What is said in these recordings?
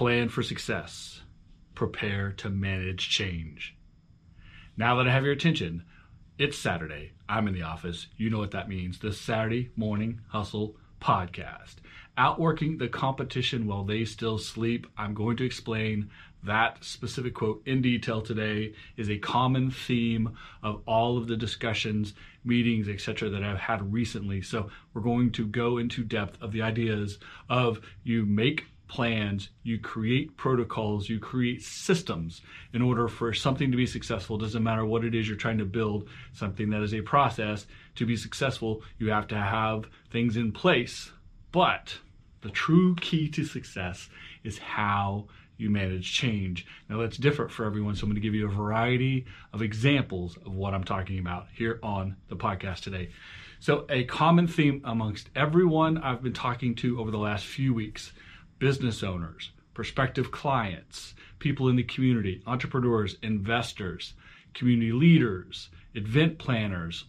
plan for success, prepare to manage change. Now that I have your attention, it's Saturday. I'm in the office. You know what that means. The Saturday Morning Hustle podcast. Outworking the competition while they still sleep. I'm going to explain that specific quote in detail today is a common theme of all of the discussions, meetings, etc. that I've had recently. So we're going to go into depth of the ideas of you make plans, you create protocols, you create systems in order for something to be successful. It doesn't matter what it is you're trying to build, something that is a process to be successful, you have to have things in place. But the true key to success is how you manage change. Now that's different for everyone, so I'm going to give you a variety of examples of what I'm talking about here on the podcast today. So, a common theme amongst everyone I've been talking to over the last few weeks business owners, prospective clients, people in the community, entrepreneurs, investors, community leaders, event planners,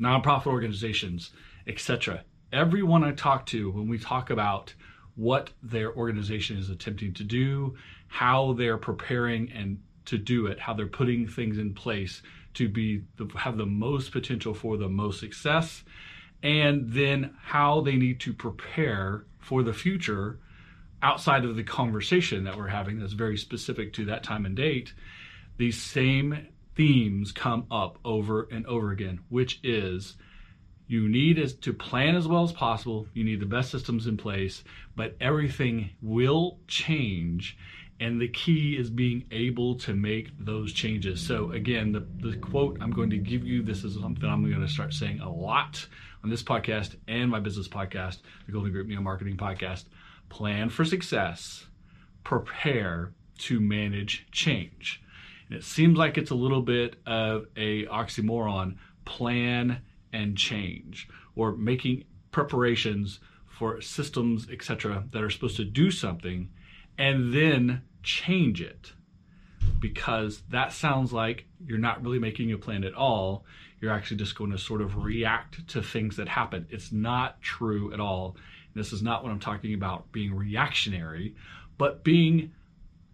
nonprofit organizations, etc. Everyone I talk to when we talk about what their organization is attempting to do, how they're preparing and to do it, how they're putting things in place to be have the most potential for the most success, and then how they need to prepare for the future outside of the conversation that we're having that's very specific to that time and date. These same themes come up over and over again, which is you need is to plan as well as possible. You need the best systems in place, but everything will change. And the key is being able to make those changes. So again, the, the quote I'm going to give you, this is something I'm going to start saying a lot on this podcast and my business podcast, the Golden Group Neo Marketing Podcast. Plan for success, prepare to manage change. And it seems like it's a little bit of a oxymoron, plan and change or making preparations for systems etc that are supposed to do something and then change it. Because that sounds like you're not really making a plan at all. You're actually just going to sort of react to things that happen it's not true at all this is not what i'm talking about being reactionary but being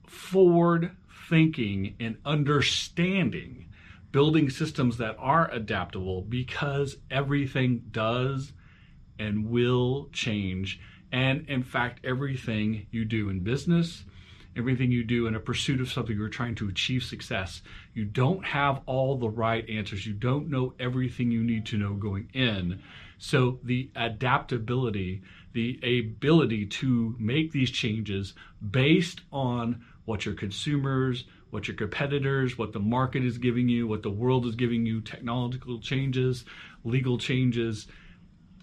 forward thinking and understanding building systems that are adaptable because everything does and will change. And in fact, everything you do in business, everything you do in a pursuit of something you're trying to achieve success, you don't have all the right answers. You don't know everything you need to know going in. So the adaptability, the ability to make these changes based on what your consumers, what your competitors, what the market is giving you, what the world is giving you, technological changes, legal changes,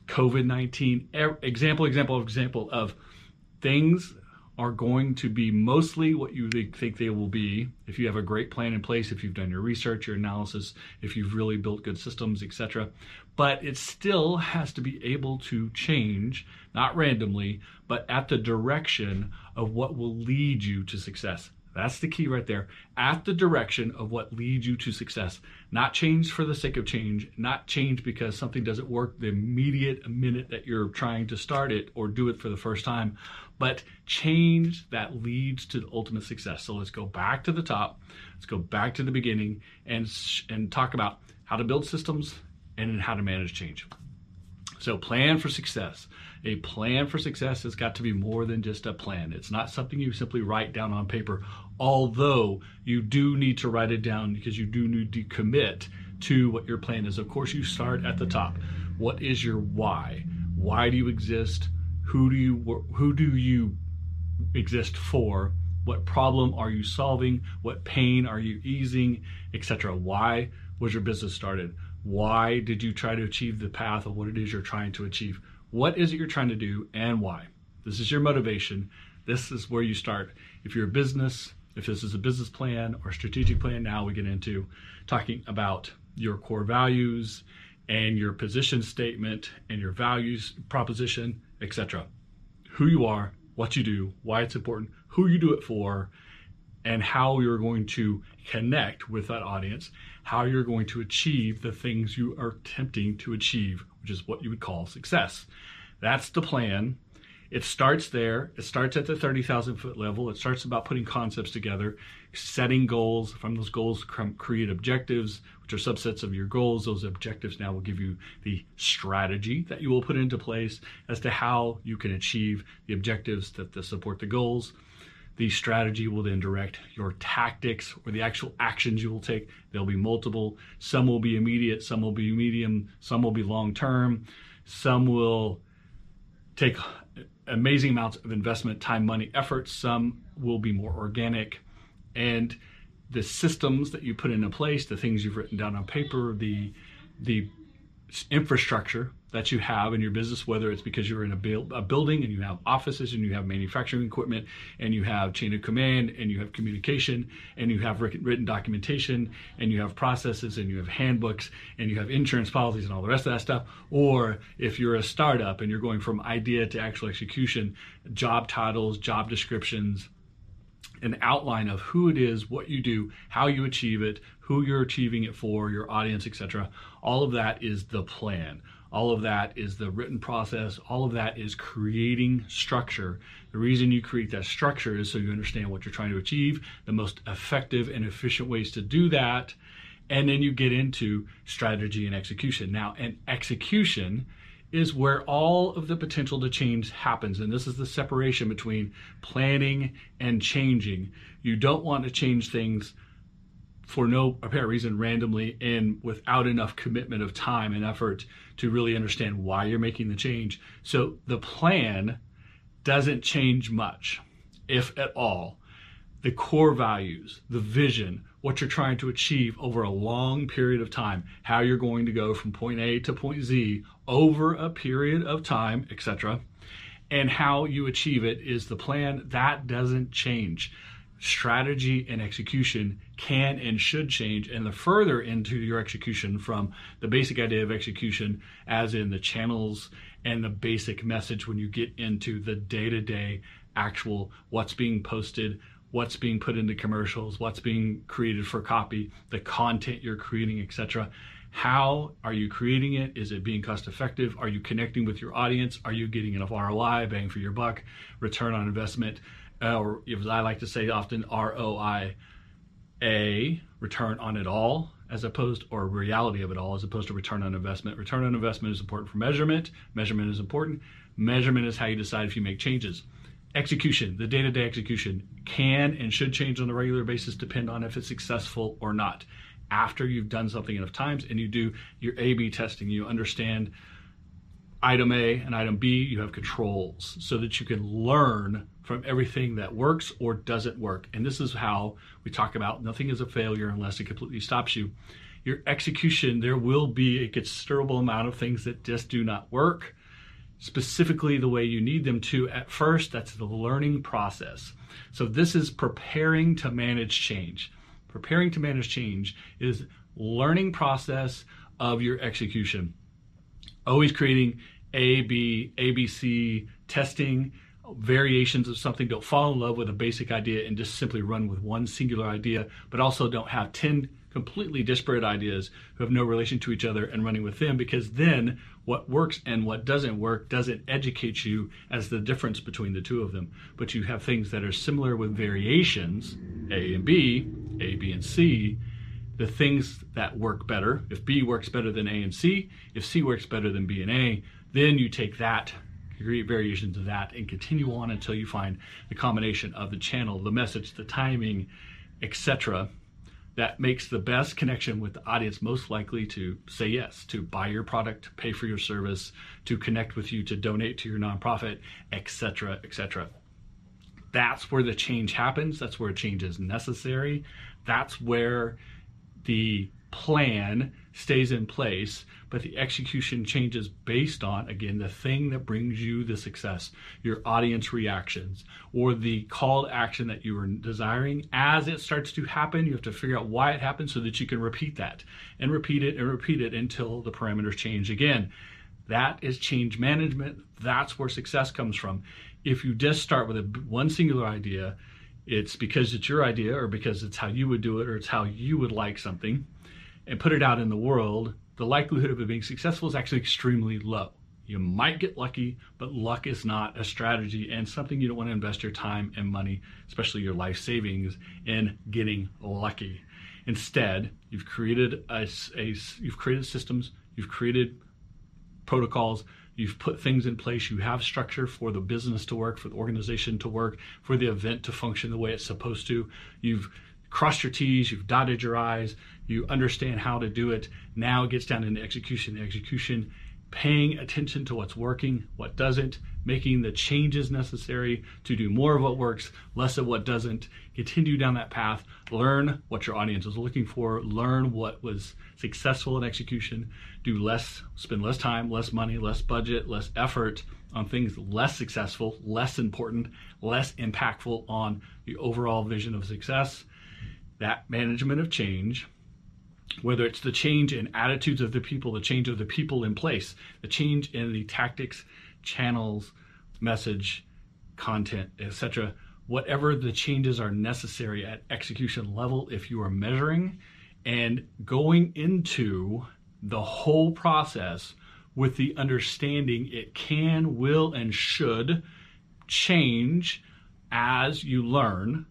COVID 19, example, example, example of things are going to be mostly what you think they will be if you have a great plan in place, if you've done your research, your analysis, if you've really built good systems, etc. But it still has to be able to change, not randomly, but at the direction of what will lead you to success. That's the key right there. At the direction of what leads you to success. Not change for the sake of change, not change because something doesn't work the immediate minute that you're trying to start it or do it for the first time, but change that leads to the ultimate success. So let's go back to the top. Let's go back to the beginning and and talk about how to build systems and how to manage change. So plan for success a plan for success has got to be more than just a plan. It's not something you simply write down on paper, although you do need to write it down because you do need to commit to what your plan is. Of course, you start at the top. What is your why? Why do you exist? Who do you who do you exist for? What problem are you solving? What pain are you easing, etc. Why was your business started? Why did you try to achieve the path of what it is you're trying to achieve? What is it you're trying to do and why? This is your motivation. This is where you start. If you're a business, if this is a business plan or strategic plan, now we get into talking about your core values and your position statement and your values proposition, etc. Who you are, what you do, why it's important, who you do it for, and how you're going to connect with that audience, how you're going to achieve the things you are attempting to achieve, which is what you would call success. That's the plan. It starts there. It starts at the 30,000 foot level. It starts about putting concepts together, setting goals. From those goals, create objectives, which are subsets of your goals. Those objectives now will give you the strategy that you will put into place as to how you can achieve the objectives that support the goals. The strategy will then direct your tactics or the actual actions you will take. There'll be multiple. Some will be immediate, some will be medium, some will be long term, some will take amazing amounts of investment, time, money, effort. Some will be more organic. And the systems that you put into place, the things you've written down on paper, the the infrastructure that you have in your business, whether it's because you're in a, a, building and you have offices and you have manufacturing equipment and you have chain of command and you have communication and you have written documentation and you have processes and you have handbooks and you have insurance policies and all the rest of that stuff. Or if you're a startup and you're going from idea to actual execution, job titles, job descriptions, an outline of who it is, what you do, how you achieve it, who you're achieving it for, your audience, etc. All of that is the plan. All of that is the written process. All of that is creating structure. The reason you create that structure is so you understand what you're trying to achieve, the most effective and efficient ways to do that. And then you get into strategy and execution. Now, an execution is where all of the potential to change happens. And this is the separation between planning and changing. You don't want to change things for no apparent reason randomly and without enough commitment of time and effort to really understand why you're making the change. So the plan doesn't change much, if at all. The core values, the vision, what you're trying to achieve over a long period of time, how you're going to go from point A to point Z over a period of time, etc. And how you achieve it is the plan that doesn't change strategy and execution can and should change and the further into your execution from the basic idea of execution as in the channels and the basic message when you get into the day-to-day actual what's being posted what's being put into commercials what's being created for copy the content you're creating etc how are you creating it? Is it being cost effective are you connecting with your audience? Are you getting enough roi bang for your buck return on investment Uh, or as I like to say often, ROI, a return on it all, as opposed or reality of it all, as opposed to return on investment. Return on investment is important for measurement. Measurement is important. Measurement is how you decide if you make changes. Execution, the day-to-day execution, can and should change on a regular basis, depend on if it's successful or not. After you've done something enough times and you do your A/B testing, you understand item A and item B, you have controls so that you can learn from everything that works or doesn't work. And this is how we talk about nothing is a failure unless it completely stops you. Your execution, there will be a considerable amount of things that just do not work specifically the way you need them to at first. That's the learning process. So, this is preparing to manage change. Preparing to manage change is learning process of your execution. Always creating A, B, ABC, testing, variations of something. Don't fall in love with a basic idea and just simply run with one singular idea, but also don't have 10 completely disparate ideas who have no relation to each other and running with them because then what works and what doesn't work doesn't educate you as the difference between the two of them. But you have things that are similar with variations, A and B, A, B, and C. The things that work better, if B works better than A and C, if C works better than B and A, then you take that create variations of that and continue on until you find the combination of the channel, the message, the timing, etc. that makes the best connection with the audience most likely to say yes, to buy your product, pay for your service, to connect with you, to donate to your nonprofit, etc., etc. That's where the change happens. That's where change is necessary. That's where the plan stays in place, but the execution changes based on, again, the thing that brings you the success, your audience reactions, or the call to action that you are desiring. As it starts to happen, you have to figure out why it happened so that you can repeat that and repeat it and repeat it until the parameters change again. That is change management. That's where success comes from. If you just start with a one singular idea, it's because it's your idea or because it's how you would do it or it's how you would like something and put it out in the world, the likelihood of it being successful is actually extremely low. You might get lucky, but luck is not a strategy and something you don't want to invest your time and money, especially your life savings, in getting lucky. Instead, you've created a, a you've created systems, you've created protocols, you've put things in place, you have structure for the business to work, for the organization to work, for the event to function the way it's supposed to. You've crossed your T's, you've dotted your I's, you understand how to do it. Now it gets down into execution. Execution, paying attention to what's working, what doesn't, making the changes necessary to do more of what works, less of what doesn't. Continue down that path. Learn what your audience is looking for. Learn what was successful in execution. Do less, spend less time, less money, less budget, less effort on things less successful, less important, less impactful on the overall vision of success. That management of change whether it's the change in attitudes of the people, the change of the people in place, the change in the tactics, channels, message, content, etc. Whatever the changes are necessary at execution level, if you are measuring and going into the whole process with the understanding it can, will, and should change as you learn,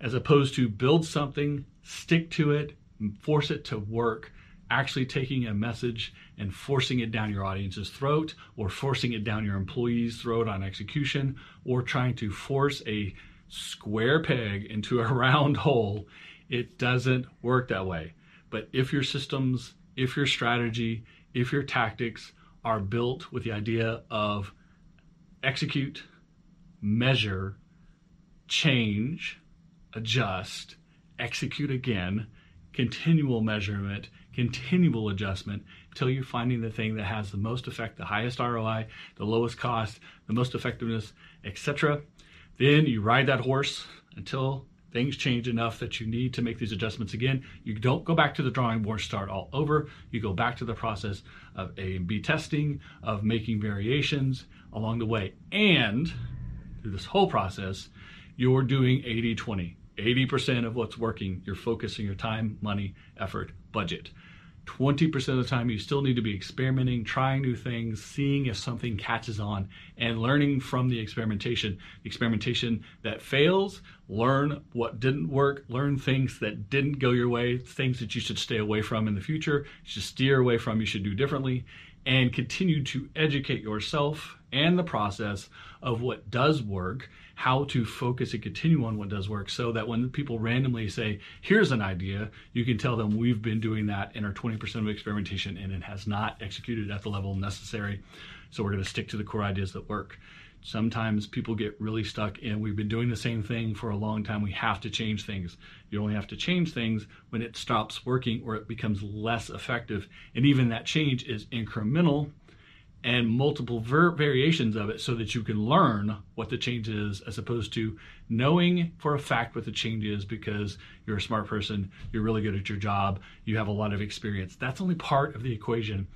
as opposed to build something, stick to it, force it to work actually taking a message and forcing it down your audience's throat or forcing it down your employee's throat on execution or trying to force a square peg into a round hole. It doesn't work that way. But if your systems if your strategy if your tactics are built with the idea of execute measure change adjust execute again continual measurement, continual adjustment until you're finding the thing that has the most effect, the highest ROI, the lowest cost, the most effectiveness, etc. Then you ride that horse until things change enough that you need to make these adjustments again. You don't go back to the drawing board, start all over. You go back to the process of A and B testing, of making variations along the way. And through this whole process, you're doing 80 20. 80% of what's working, you're focusing your time, money, effort, budget. 20% of the time, you still need to be experimenting, trying new things, seeing if something catches on, and learning from the experimentation. The experimentation that fails, learn what didn't work, learn things that didn't go your way, things that you should stay away from in the future, you should steer away from, you should do differently, and continue to educate yourself and the process of what does work how to focus and continue on what does work so that when people randomly say, here's an idea, you can tell them we've been doing that in our 20% of experimentation and it has not executed at the level necessary. So we're going to stick to the core ideas that work. Sometimes people get really stuck in we've been doing the same thing for a long time. We have to change things. You only have to change things when it stops working or it becomes less effective. And even that change is incremental and multiple ver- variations of it so that you can learn what the change is as opposed to knowing for a fact what the change is because you're a smart person, you're really good at your job, you have a lot of experience. That's only part of the equation.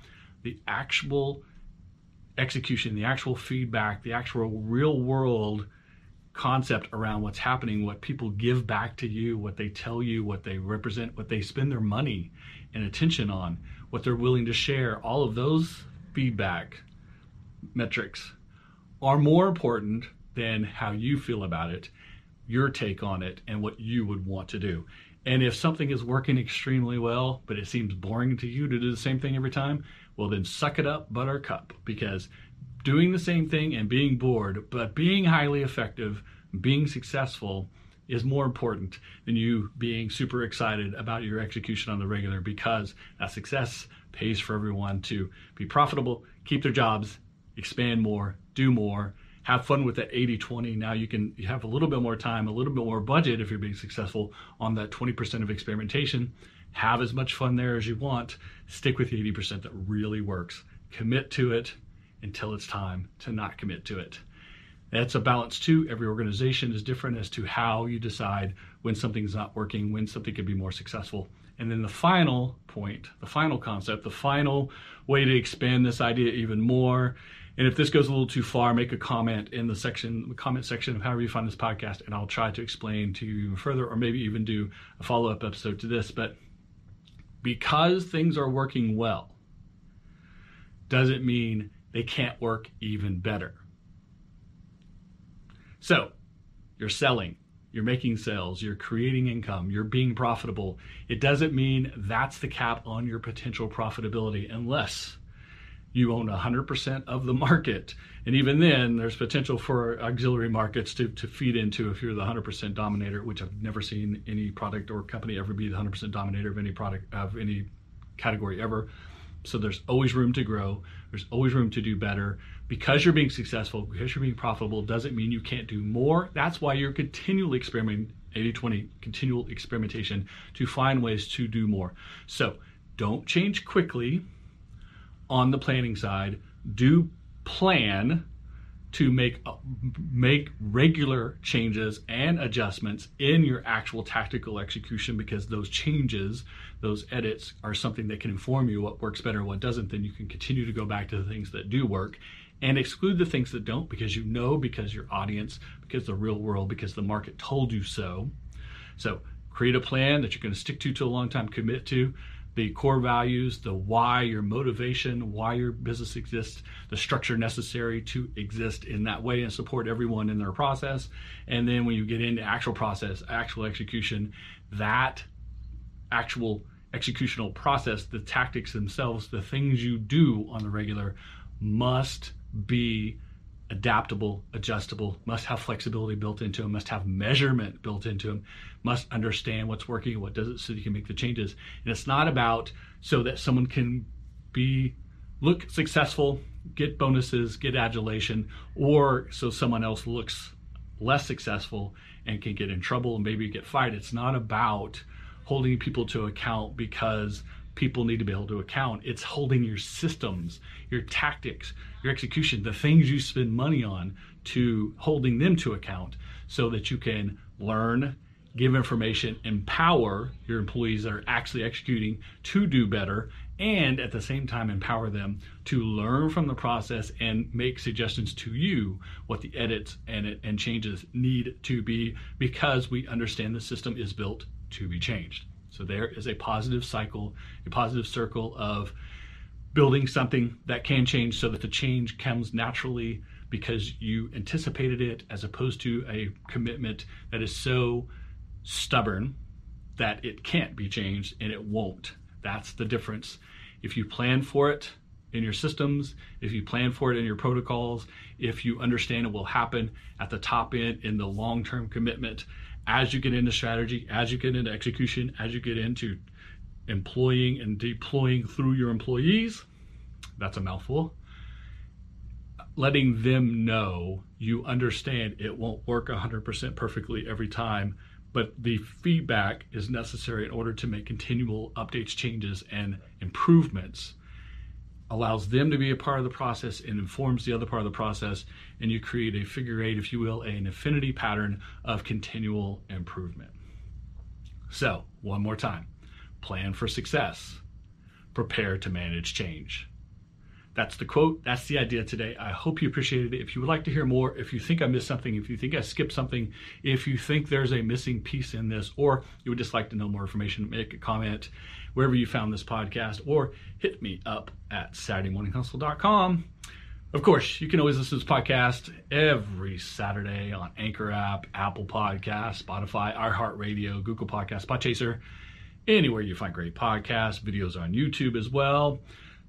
The actual execution, the actual feedback, the actual real world concept around what's happening, what people give back to you, what they tell you, what they represent, what they spend their money and attention on, what they're willing to share, all of those feedback metrics are more important than how you feel about it, your take on it, and what you would want to do. And if something is working extremely well, but it seems boring to you to do the same thing every time, well, then suck it up, buttercup, because doing the same thing and being bored, but being highly effective, being successful, is more important than you being super excited about your execution on the regular because that success pays for everyone to be profitable, keep their jobs, expand more, do more, have fun with that 80 20. Now you can have a little bit more time, a little bit more budget if you're being successful on that 20% of experimentation. Have as much fun there as you want. Stick with the 80% that really works. Commit to it until it's time to not commit to it. That's a balance too. Every organization is different as to how you decide when something's not working, when something could be more successful. And then the final point, the final concept, the final way to expand this idea even more. And if this goes a little too far, make a comment in the section, the comment section of however you find this podcast, and I'll try to explain to you even further, or maybe even do a follow-up episode to this. But because things are working well, doesn't mean they can't work even better. So, you're selling, you're making sales, you're creating income, you're being profitable. It doesn't mean that's the cap on your potential profitability unless you own 100% of the market. And even then, there's potential for auxiliary markets to, to feed into if you're the 100% dominator, which I've never seen any product or company ever be the 100% dominator of any product, of any category ever. So there's always room to grow. There's always room to do better. Because you're being successful, because you're being profitable, doesn't mean you can't do more. That's why you're continually experimenting, 80 20, continual experimentation to find ways to do more. So don't change quickly on the planning side. Do plan to make uh, make regular changes and adjustments in your actual tactical execution because those changes those edits are something that can inform you what works better and what doesn't. Then you can continue to go back to the things that do work and exclude the things that don't because you know because your audience because the real world because the market told you so. So create a plan that you're going to stick to to a long time commit to the core values, the why, your motivation, why your business exists, the structure necessary to exist in that way and support everyone in their process. And then when you get into actual process, actual execution, that actual executional process, the tactics themselves, the things you do on the regular must be adaptable, adjustable, must have flexibility built into them, must have measurement built into them, must understand what's working and what doesn't so you can make the changes. And it's not about so that someone can be look successful, get bonuses, get adulation, or so someone else looks less successful and can get in trouble and maybe get fired. It's not about holding people to account because people need to be held to account. It's holding your systems, your tactics, your execution, the things you spend money on to holding them to account so that you can learn, give information, empower your employees that are actually executing to do better, and at the same time empower them to learn from the process and make suggestions to you what the edits and, and changes need to be because we understand the system is built to be changed. So there is a positive cycle, a positive circle of building something that can change so that the change comes naturally because you anticipated it as opposed to a commitment that is so stubborn that it can't be changed and it won't. That's the difference. If you plan for it in your systems, if you plan for it in your protocols, if you understand it will happen at the top end in the long term commitment, as you get into strategy, as you get into execution, as you get into employing and deploying through your employees, that's a mouthful. Letting them know you understand it won't work 100% perfectly every time, but the feedback is necessary in order to make continual updates, changes, and improvements allows them to be a part of the process and informs the other part of the process and you create a figure eight if you will an affinity pattern of continual improvement. So one more time. Plan for success. Prepare to manage change that's the quote. That's the idea today. I hope you appreciated it. If you would like to hear more, if you think I missed something, if you think I skipped something, if you think there's a missing piece in this, or you would just like to know more information, make a comment wherever you found this podcast, or hit me up at SaturdayMorningHustle.com. Of course, you can always listen to this podcast every Saturday on Anchor app, Apple Podcast, Spotify, iHeartRadio, Google Podcast, Podchaser, anywhere you find great podcasts. Videos on YouTube as well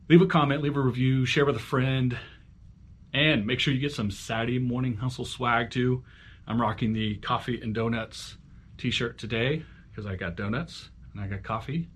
leave a comment, leave a review, share with a friend, and make sure you get some Saturday morning hustle swag too. I'm rocking the coffee and donuts t-shirt today because I got donuts and I got coffee.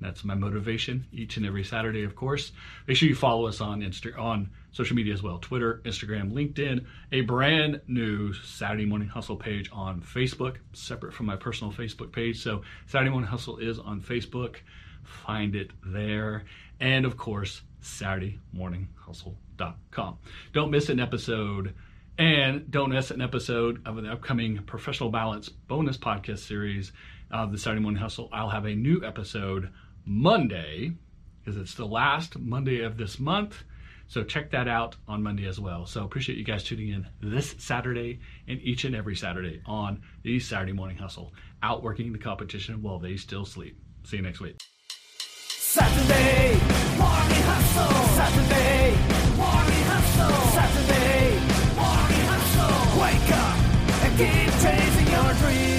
That's my motivation each and every Saturday, of course. Make sure you follow us on Insta- on social media as well Twitter, Instagram, LinkedIn, a brand new Saturday Morning Hustle page on Facebook, separate from my personal Facebook page. So, Saturday Morning Hustle is on Facebook. Find it there and of course, SaturdayMorningHustle.com. Don't miss an episode, and don't miss an episode of the upcoming Professional Balance bonus podcast series of the Saturday Morning Hustle. I'll have a new episode Monday because it's the last Monday of this month. So check that out on Monday as well. So appreciate you guys tuning in this Saturday and each and every Saturday on the Saturday Morning Hustle, outworking the competition while they still sleep. See you next week. Saturday morning hustle. Saturday Morning hustle. Saturday. Morning hustle. Wake up and keep chasing your dreams.